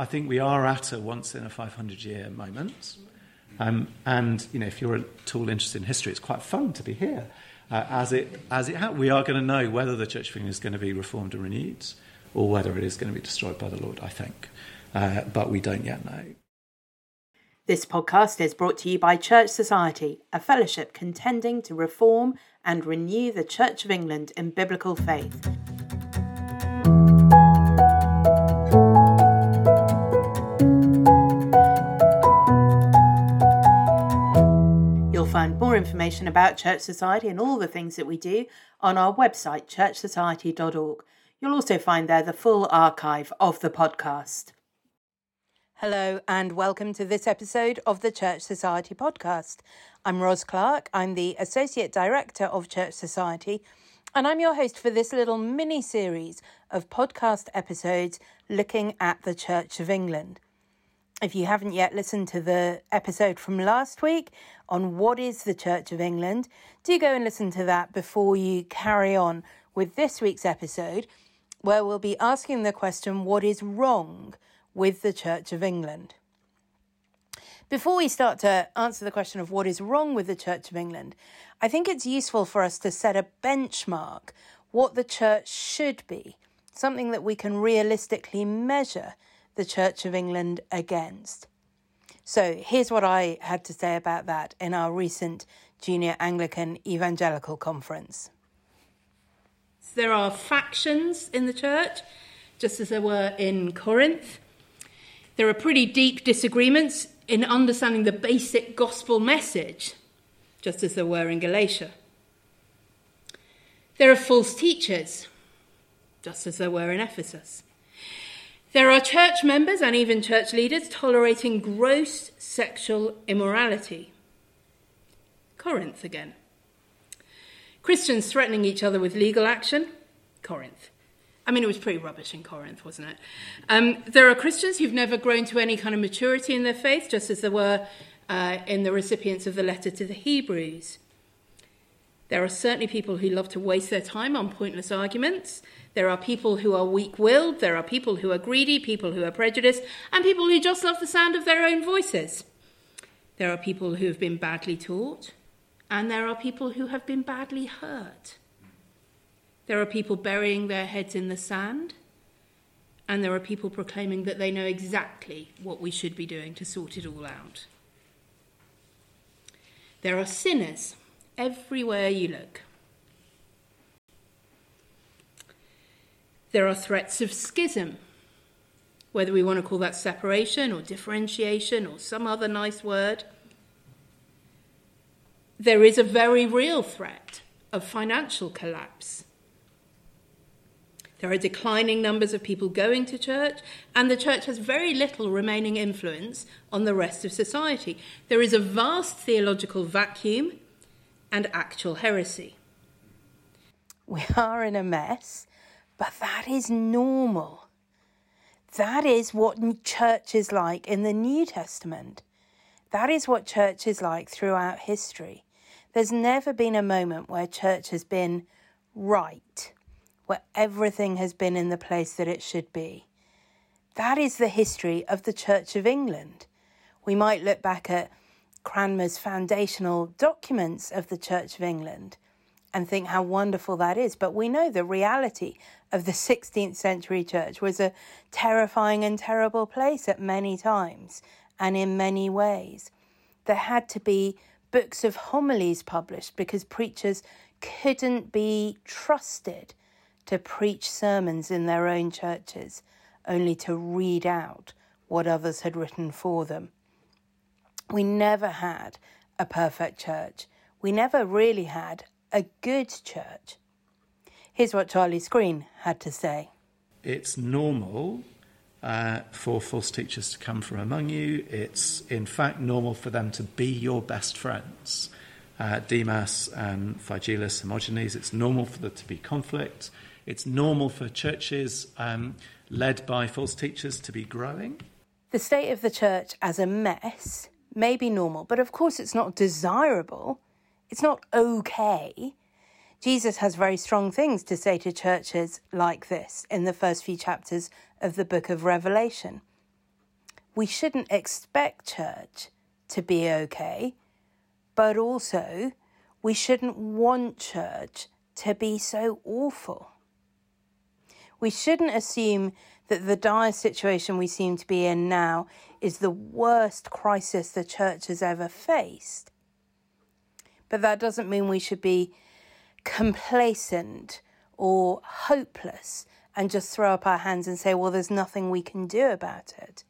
I think we are at a once in a 500 year moment. Um, and you know, if you're at all interested in history, it's quite fun to be here. Uh, as it as it ha- we are going to know whether the Church of England is going to be reformed and renewed, or whether it is going to be destroyed by the Lord. I think, uh, but we don't yet know. This podcast is brought to you by Church Society, a fellowship contending to reform and renew the Church of England in biblical faith. Information about Church Society and all the things that we do on our website, churchsociety.org. You'll also find there the full archive of the podcast. Hello, and welcome to this episode of the Church Society podcast. I'm Ros Clarke, I'm the Associate Director of Church Society, and I'm your host for this little mini series of podcast episodes looking at the Church of England. If you haven't yet listened to the episode from last week on what is the Church of England, do go and listen to that before you carry on with this week's episode, where we'll be asking the question what is wrong with the Church of England. Before we start to answer the question of what is wrong with the Church of England, I think it's useful for us to set a benchmark, what the church should be, something that we can realistically measure the Church of England against. So here's what I had to say about that in our recent Junior Anglican Evangelical Conference. There are factions in the church, just as there were in Corinth. There are pretty deep disagreements in understanding the basic gospel message, just as there were in Galatia. There are false teachers, just as there were in Ephesus. There are church members and even church leaders tolerating gross sexual immorality. Corinth again. Christians threatening each other with legal action. Corinth. I mean, it was pretty rubbish in Corinth, wasn't it? Um, there are Christians who've never grown to any kind of maturity in their faith, just as there were uh, in the recipients of the letter to the Hebrews. There are certainly people who love to waste their time on pointless arguments. There are people who are weak willed. There are people who are greedy, people who are prejudiced, and people who just love the sound of their own voices. There are people who have been badly taught, and there are people who have been badly hurt. There are people burying their heads in the sand, and there are people proclaiming that they know exactly what we should be doing to sort it all out. There are sinners everywhere you look. There are threats of schism, whether we want to call that separation or differentiation or some other nice word. There is a very real threat of financial collapse. There are declining numbers of people going to church, and the church has very little remaining influence on the rest of society. There is a vast theological vacuum and actual heresy. We are in a mess, but that is normal. That is what church is like in the New Testament. That is what church is like throughout history. There's never been a moment where church has been right where everything has been in the place that it should be. That is the history of the Church of England. We might look back at Cranmer's foundational documents of the Church of England and think how wonderful that is, but we know the reality of the 16th century church was a terrifying and terrible place at many times and in many ways. There had to be books of homilies published because preachers couldn't be trusted to preach sermons in their own churches, only to read out what others had written for them. We never had a perfect church. We never really had a good church. Here's what Charlie Skrine had to say. It's normal uh, for false teachers to come from among you. It's, in fact, normal for them to be your best friends. Uh, Demas and Phygelus, Hermogenes, it's normal for there to be conflict. It's normal for churches um, led by false teachers to be growing. The state of the church as a mess may be normal, but of course it's not desirable. It's not okay. Jesus has very strong things to say to churches like this in the first few chapters of the book of Revelation. we shouldn't expect church to be okay, but also we shouldn't want church to be so awful. We shouldn't assume that the dire situation we seem to be in now is the worst crisis the church has ever faced. But that doesn't mean we should be complacent or hopeless and just throw up our hands and say, well, there's nothing we can do about it.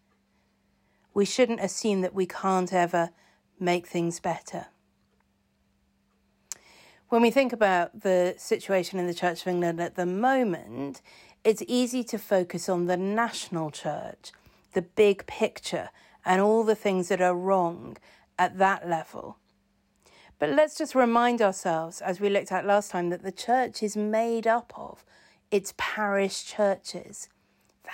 We shouldn't assume that we can't ever make things better. When we think about the situation in the Church of England at the moment, it's easy to focus on the national church, the big picture, and all the things that are wrong at that level. But let's just remind ourselves, as we looked at last time, that the church is made up of its parish churches.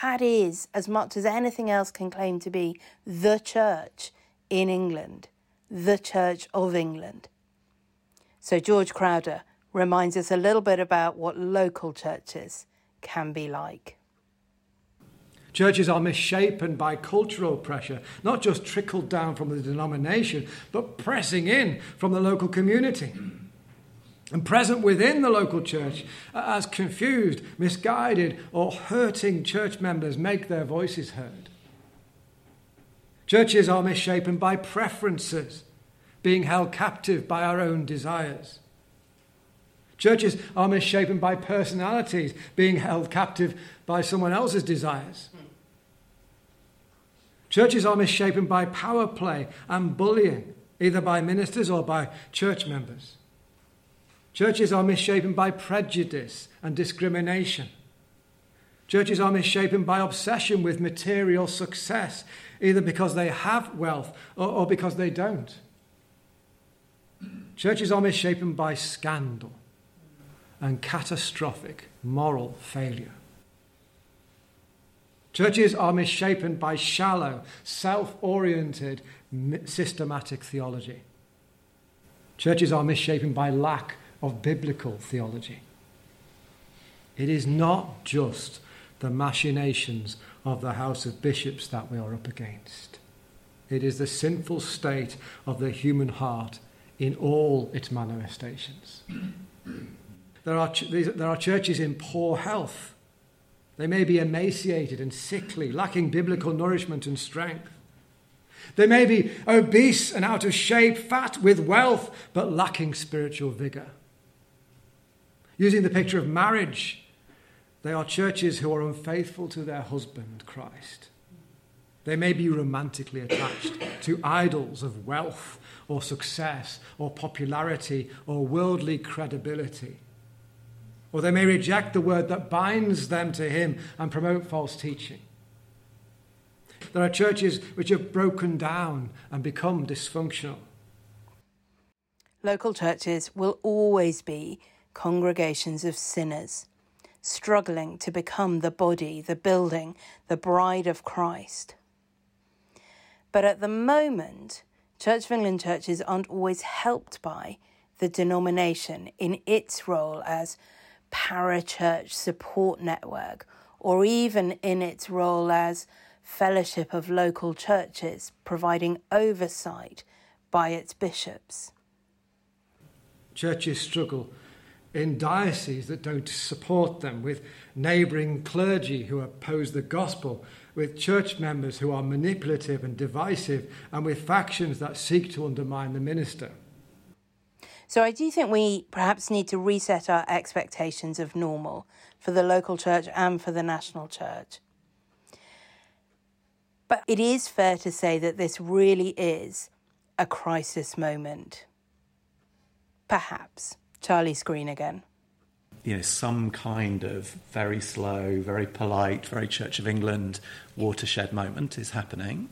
That is, as much as anything else can claim to be, the church in England, the Church of England. So George Crowder reminds us a little bit about what local churches can be like. Churches are misshapen by cultural pressure, not just trickled down from the denomination, but pressing in from the local community. And present within the local church, as confused, misguided, or hurting church members make their voices heard. Churches are misshapen by preferences, being held captive by our own desires. Churches are misshapen by personalities, being held captive by someone else's desires. Churches are misshapen by power play and bullying, either by ministers or by church members. Churches are misshapen by prejudice and discrimination. Churches are misshapen by obsession with material success, either because they have wealth or, or because they don't. Churches are misshapen by scandal and catastrophic moral failure. Churches are misshapen by shallow, self oriented, systematic theology. Churches are misshapen by lack of biblical theology. It is not just the machinations of the House of Bishops that we are up against. It is the sinful state of the human heart in all its manifestations. There are, ch- there are churches in poor health they may be emaciated and sickly, lacking biblical nourishment and strength. They may be obese and out of shape, fat with wealth, but lacking spiritual vigor. Using the picture of marriage, they are churches who are unfaithful to their husband, Christ. They may be romantically attached to idols of wealth or success or popularity or worldly credibility or they may reject the word that binds them to Him and promote false teaching. There are churches which have broken down and become dysfunctional. Local churches will always be congregations of sinners, struggling to become the body, the building, the bride of Christ. But at the moment, Church of England churches aren't always helped by the denomination in its role as parachurch support network, or even in its role as fellowship of local churches, providing oversight by its bishops. Churches struggle in dioceses that don't support them, with neighbouring clergy who oppose the gospel, with church members who are manipulative and divisive, and with factions that seek to undermine the minister. So I do think we perhaps need to reset our expectations of normal for the local church and for the national church. But it is fair to say that this really is a crisis moment. Perhaps. Charlie Skrine again. You know, some kind of very slow, very polite, very Church of England watershed moment is happening.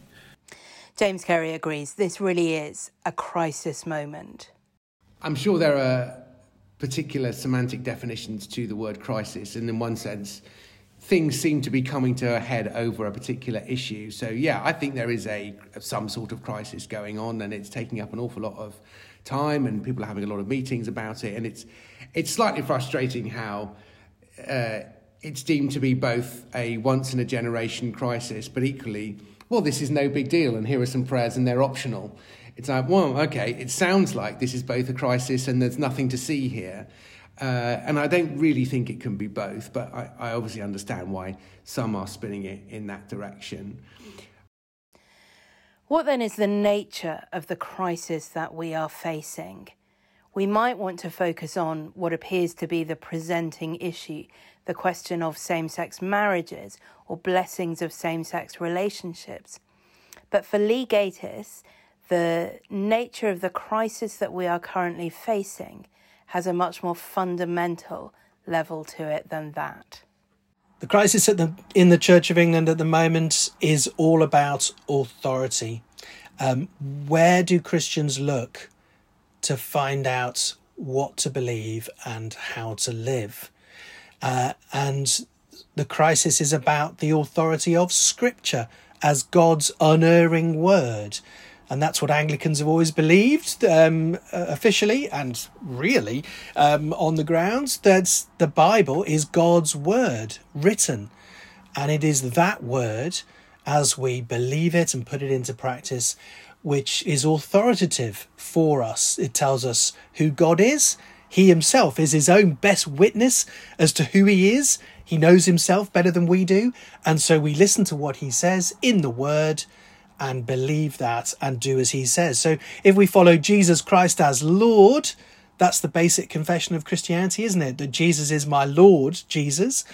James Cary agrees. This really is a crisis moment. I'm sure there are particular semantic definitions to the word crisis, and in one sense, things seem to be coming to a head over a particular issue. So yeah, I think there is a some sort of crisis going on, and it's taking up an awful lot of time, and people are having a lot of meetings about it, and it's it's slightly frustrating how. Uh, it's deemed to be both a once in a generation crisis, but equally well, this is no big deal, and here are some prayers, and they're optional. It's like, well, okay, it sounds like this is both a crisis and there's nothing to see here. Uh, and I don't really think it can be both, but I, I obviously understand why some are spinning it in that direction. What then is the nature of the crisis that we are facing? We might want to focus on what appears to be the presenting issue, the question of same sex marriages or blessings of same sex relationships. But for Lee Gatiss, the nature of the crisis that we are currently facing has a much more fundamental level to it than that. The crisis the, in the Church of England at the moment is all about authority. Um, where do Christians look to find out what to believe and how to live? Uh, and the crisis is about the authority of Scripture as God's unerring word and that's what Anglicans have always believed, um, uh, officially and really um, on the grounds that the Bible is God's word written, and it is that word, as we believe it and put it into practice, which is authoritative for us. It tells us who God is. He himself is his own best witness as to who he is. He knows himself better than we do, and so we listen to what he says in the word and believe that and do as he says. So if we follow Jesus Christ as Lord, that's the basic confession of Christianity, isn't it? That Jesus is my Lord, Jesus.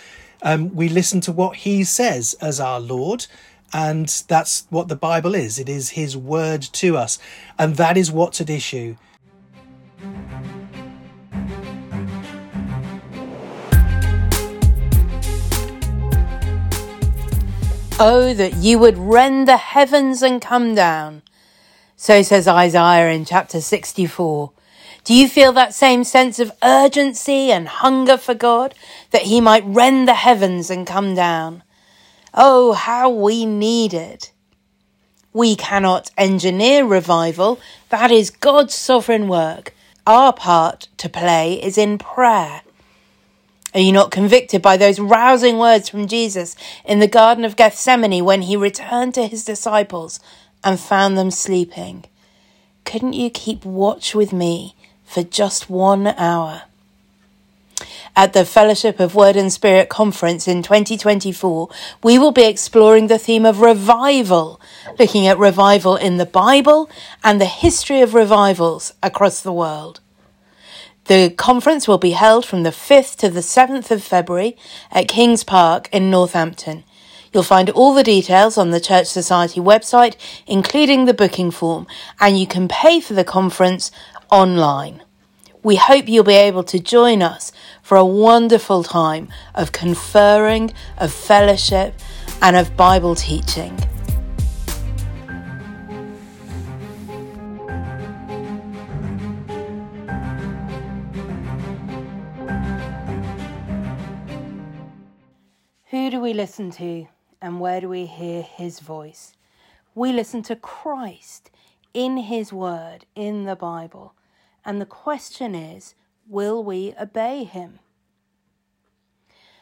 Um, we listen to what he says as our Lord, and that's what the Bible is. It is his word to us, and that is what's at issue. Oh, that you would rend the heavens and come down. So says Isaiah in chapter 64. Do you feel that same sense of urgency and hunger for God that He might rend the heavens and come down? Oh, how we need it. We cannot engineer revival. That is God's sovereign work. Our part to play is in prayer. Are you not convicted by those rousing words from Jesus in the Garden of Gethsemane when he returned to his disciples and found them sleeping? Couldn't you keep watch with me for just one hour? At the Fellowship of Word and Spirit conference in 2024, we will be exploring the theme of revival, looking at revival in the Bible and the history of revivals across the world. The conference will be held from the 5th to the 7th of February at Kings Park in Northampton. You'll find all the details on the Church Society website, including the booking form, and you can pay for the conference online. We hope you'll be able to join us for a wonderful time of conferring, of fellowship, and of Bible teaching. Do we listen to and where do we hear his voice? We listen to Christ in his word, in the Bible. And the question is, will we obey him?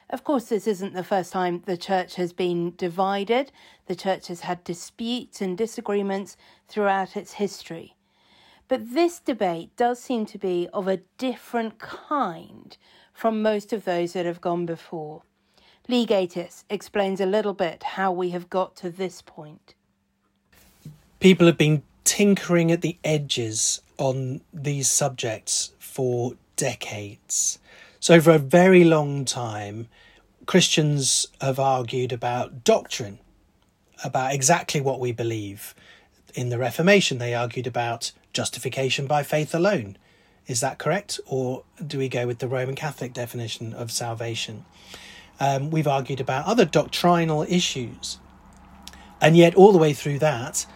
Of course, this isn't the first time the church has been divided. The church has had disputes and disagreements throughout its history. But this debate does seem to be of a different kind from most of those that have gone before. Lee Gatiss explains a little bit how we have got to this point. People have been tinkering at the edges on these subjects for decades. So, for a very long time, Christians have argued about doctrine, about exactly what we believe. In the Reformation, they argued about justification by faith alone. Is that correct? Or do we go with the Roman Catholic definition of salvation? Um, we've argued about other doctrinal issues. And yet, all the way through that,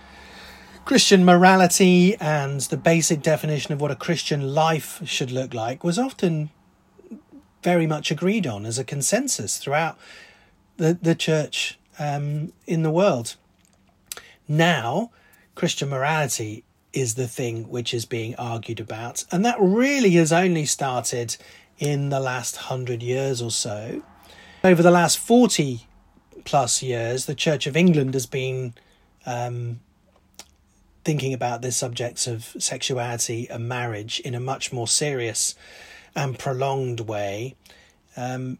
Christian morality and the basic definition of what a Christian life should look like was often very much agreed on as a consensus throughout the, the church um, in the world. Now, Christian morality is the thing which is being argued about, and that really has only started in the last hundred years or so. Over the last 40 plus years, the Church of England has been um, thinking about the subjects of sexuality and marriage in a much more serious and prolonged way, um,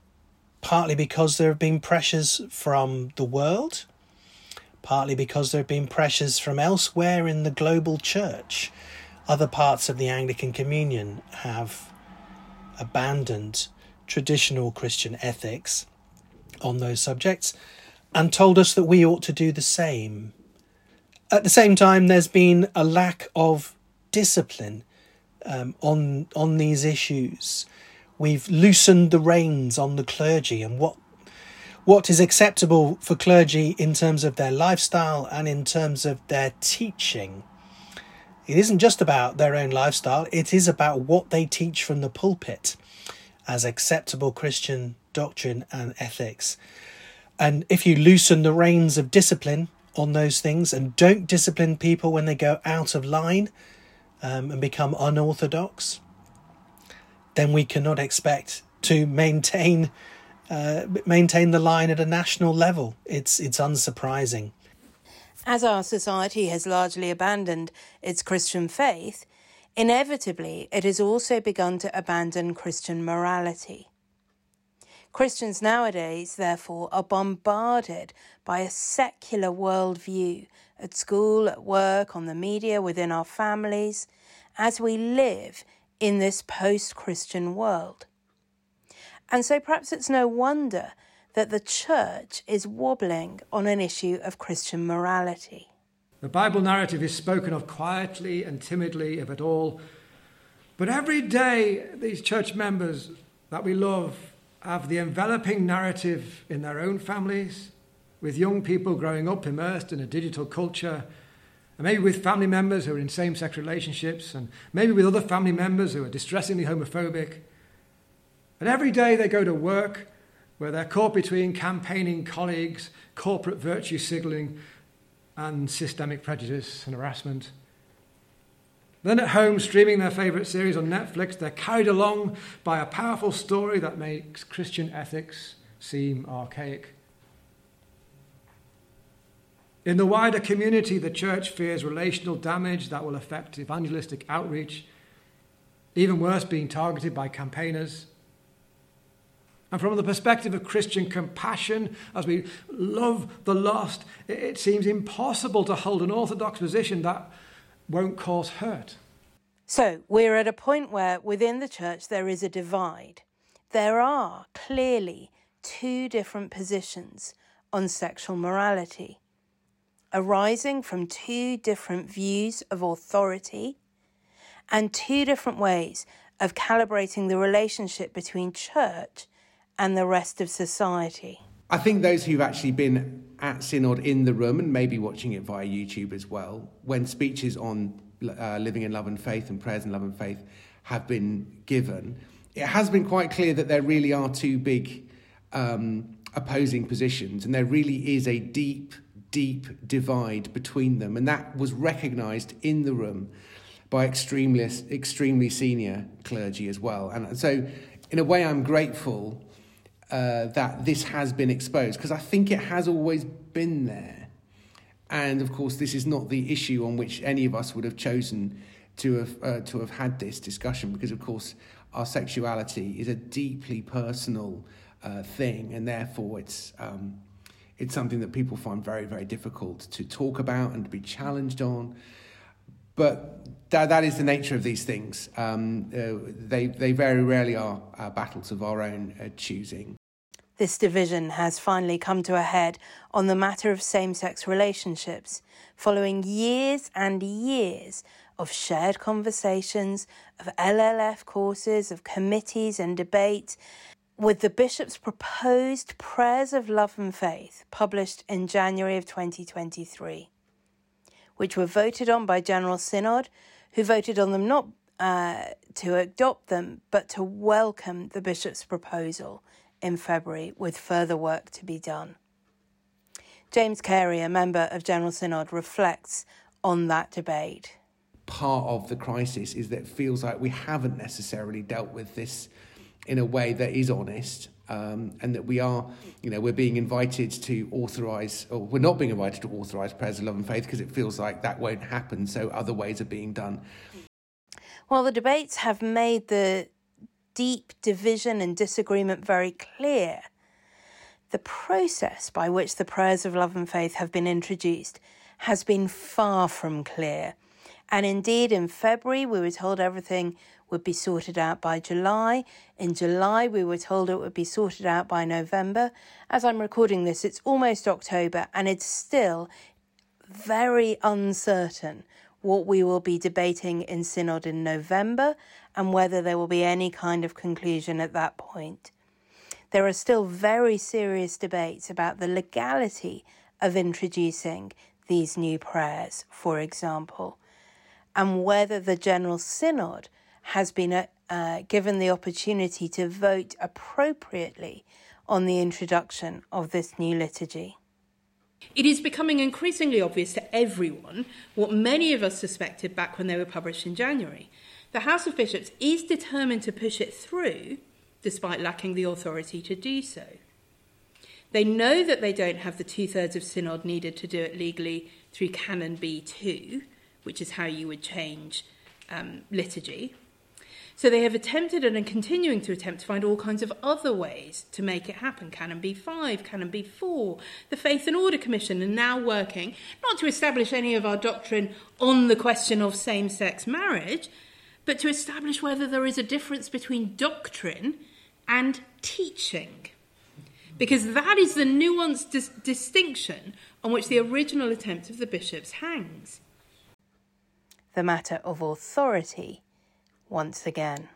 partly because there have been pressures from the world, partly because there have been pressures from elsewhere in the global church. Other parts of the Anglican Communion have abandoned traditional Christian ethics on those subjects and told us that we ought to do the same. At the same time, there's been a lack of discipline um, on on these issues. We've loosened the reins on the clergy and what what is acceptable for clergy in terms of their lifestyle and in terms of their teaching. It isn't just about their own lifestyle, it is about what they teach from the pulpit as acceptable Christian doctrine and ethics. And if you loosen the reins of discipline on those things and don't discipline people when they go out of line um, and become unorthodox, then we cannot expect to maintain uh, maintain the line at a national level. It's it's unsurprising. As our society has largely abandoned its Christian faith, inevitably it has also begun to abandon Christian morality. Christians nowadays, therefore, are bombarded by a secular worldview at school, at work, on the media, within our families, as we live in this post Christian world. And so perhaps it's no wonder that the church is wobbling on an issue of Christian morality. The Bible narrative is spoken of quietly and timidly, if at all. But every day, these church members that we love have the enveloping narrative in their own families, with young people growing up immersed in a digital culture, and maybe with family members who are in same sex relationships, and maybe with other family members who are distressingly homophobic. And every day they go to work where they're caught between campaigning colleagues, corporate virtue signalling, and systemic prejudice and harassment. Then at home, streaming their favourite series on Netflix, they're carried along by a powerful story that makes Christian ethics seem archaic. In the wider community, the church fears relational damage that will affect evangelistic outreach, even worse, being targeted by campaigners. And from the perspective of Christian compassion, as we love the lost, it seems impossible to hold an orthodox position that won't cause hurt. So we're at a point where within the church there is a divide. There are clearly two different positions on sexual morality, arising from two different views of authority and two different ways of calibrating the relationship between church and the rest of society. I think those who've actually been at Synod in the room and maybe watching it via YouTube as well, when speeches on uh, living in love and faith and prayers in love and faith have been given, it has been quite clear that there really are two big um, opposing positions, and there really is a deep, deep divide between them, and that was recognised in the room by extremely, extremely senior clergy as well. And so, in a way, I'm grateful uh, that this has been exposed because I think it has always been there. And of course, this is not the issue on which any of us would have chosen to have uh, to have had this discussion because, of course, our sexuality is a deeply personal uh, thing, and therefore it's um, it's something that people find very very difficult to talk about and to be challenged on. But that, that is the nature of these things. Um, uh, they they very rarely are uh, battles of our own uh, choosing. This division has finally come to a head on the matter of same sex relationships, following years and years of shared conversations, of LLF courses, of committees and debates, with the bishop's proposed prayers of love and faith published in January of 2023, which were voted on by General Synod, who voted on them not uh, to adopt them, but to welcome the bishop's proposal in February with further work to be done. James Cary, a member of General Synod, reflects on that debate. Part of the crisis is that it feels like we haven't necessarily dealt with this in a way that is honest. Um, and that we are, you know, we're being invited to authorise, or we're not being invited to authorise prayers of love and faith because it feels like that won't happen. So other ways are being done. Well, the debates have made the deep division and disagreement very clear. The process by which the prayers of love and faith have been introduced has been far from clear. And indeed, in February, we were told everything would be sorted out by July. In July, we were told it would be sorted out by November. As I'm recording this, it's almost October, and it's still very uncertain what we will be debating in Synod in November and whether there will be any kind of conclusion at that point. There are still very serious debates about the legality of introducing these new prayers, for example, and whether the General Synod has been uh, given the opportunity to vote appropriately on the introduction of this new liturgy. It is becoming increasingly obvious to everyone what many of us suspected back when they were published in January. The House of Bishops is determined to push it through, despite lacking the authority to do so. They know that they don't have the two thirds of synod needed to do it legally through Canon B2, which is how you would change um, liturgy. So they have attempted and are continuing to attempt to find all kinds of other ways to make it happen. Canon B5, Canon B4, the Faith and Order Commission are now working not to establish any of our doctrine on the question of same sex marriage, but to establish whether there is a difference between doctrine and teaching. Because that is the nuanced dis- distinction on which the original attempt of the bishops hangs. The matter of authority once again.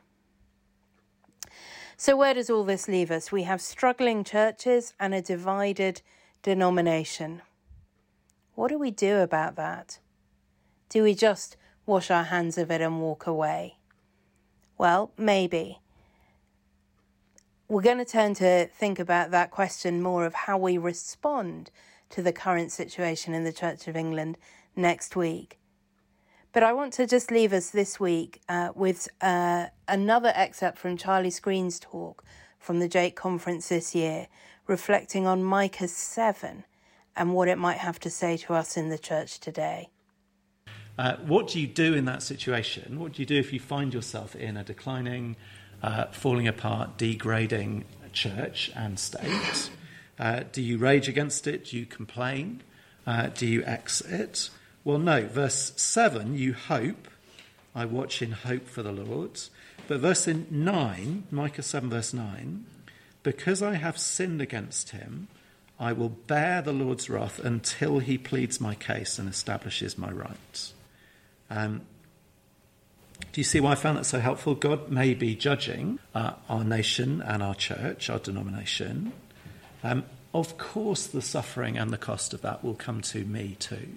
So, where does all this leave us? We have struggling churches and a divided denomination. What do we do about that? Do we just wash our hands of it and walk away? Well, maybe. We're going to turn to think about that question more of how we respond to the current situation in the Church of England next week. But I want to just leave us this week uh, with uh, another excerpt from Charlie Skrine's talk from the JAKE conference this year, reflecting on Micah 7 and what it might have to say to us in the church today. Uh, what do you do in that situation? What do you do if you find yourself in a declining, uh, falling apart, degrading church and state? Uh, do you rage against it? Do you complain? Uh, do you exit? Well, no. Verse 7, you hope. I watch in hope for the Lord. But verse 9, Micah 7, verse 9, because I have sinned against him, I will bear the Lord's wrath until he pleads my case and establishes my rights. Um, do you see why I found that so helpful? God may be judging uh, our nation and our church, our denomination. Um, of course, the suffering and the cost of that will come to me too.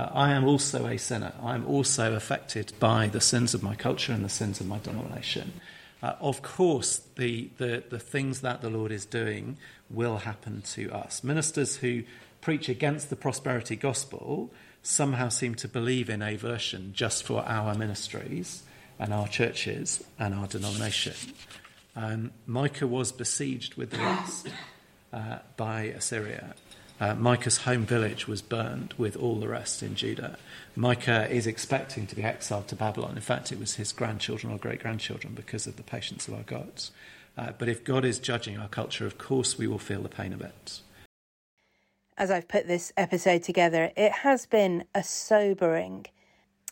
Uh, I am also a sinner. I am also affected by the sins of my culture and the sins of my denomination. Uh, of course, the, the, the things that the Lord is doing will happen to us. Ministers who preach against the prosperity gospel somehow seem to believe in a version just for our ministries and our churches and our denomination. Um, Micah was besieged with the rest uh, by Assyria. Uh, Micah's home village was burned with all the rest in Judah. Micah is expecting to be exiled to Babylon. In fact, it was his grandchildren or great grandchildren because of the patience of our gods. Uh, but if God is judging our culture, of course we will feel the pain of it. As I've put this episode together, it has been a sobering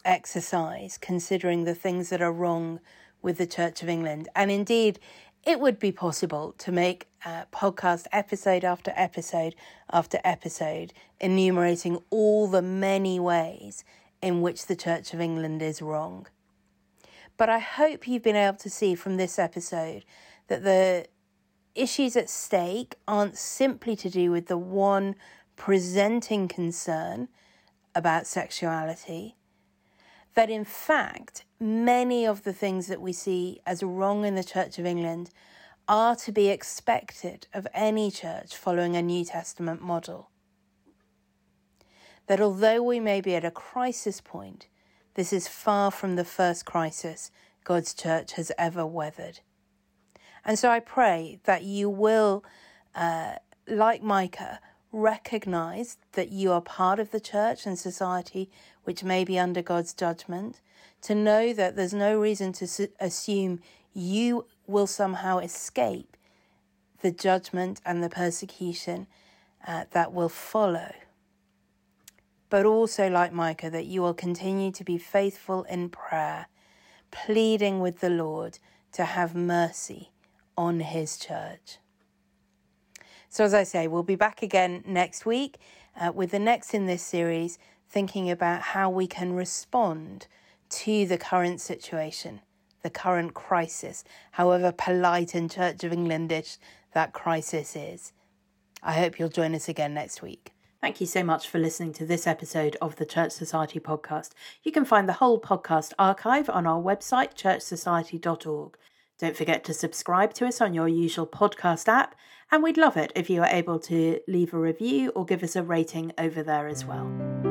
exercise considering the things that are wrong with the Church of England. And indeed, it would be possible to make a podcast episode after episode after episode enumerating all the many ways in which the Church of England is wrong. But I hope you've been able to see from this episode that the issues at stake aren't simply to do with the one presenting concern about sexuality, that in fact, many of the things that we see as wrong in the Church of England are to be expected of any church following a New Testament model. That although we may be at a crisis point, this is far from the first crisis God's church has ever weathered. And so I pray that you will, uh, like Micah, recognize that you are part of the church and society which may be under God's judgment, to know that there's no reason to su- assume you will somehow escape the judgment and the persecution uh, that will follow. But also, like Micah, that you will continue to be faithful in prayer, pleading with the Lord to have mercy on his church. So, as I say, we'll be back again next week uh, with the next in this series, thinking about how we can respond to the current situation, the current crisis, however polite and Church of Englandish that crisis is. I hope you'll join us again next week. Thank you so much for listening to this episode of the Church Society podcast. You can find the whole podcast archive on our website, churchsociety.org. Don't forget to subscribe to us on your usual podcast app, and we'd love it if you are able to leave a review or give us a rating over there as well.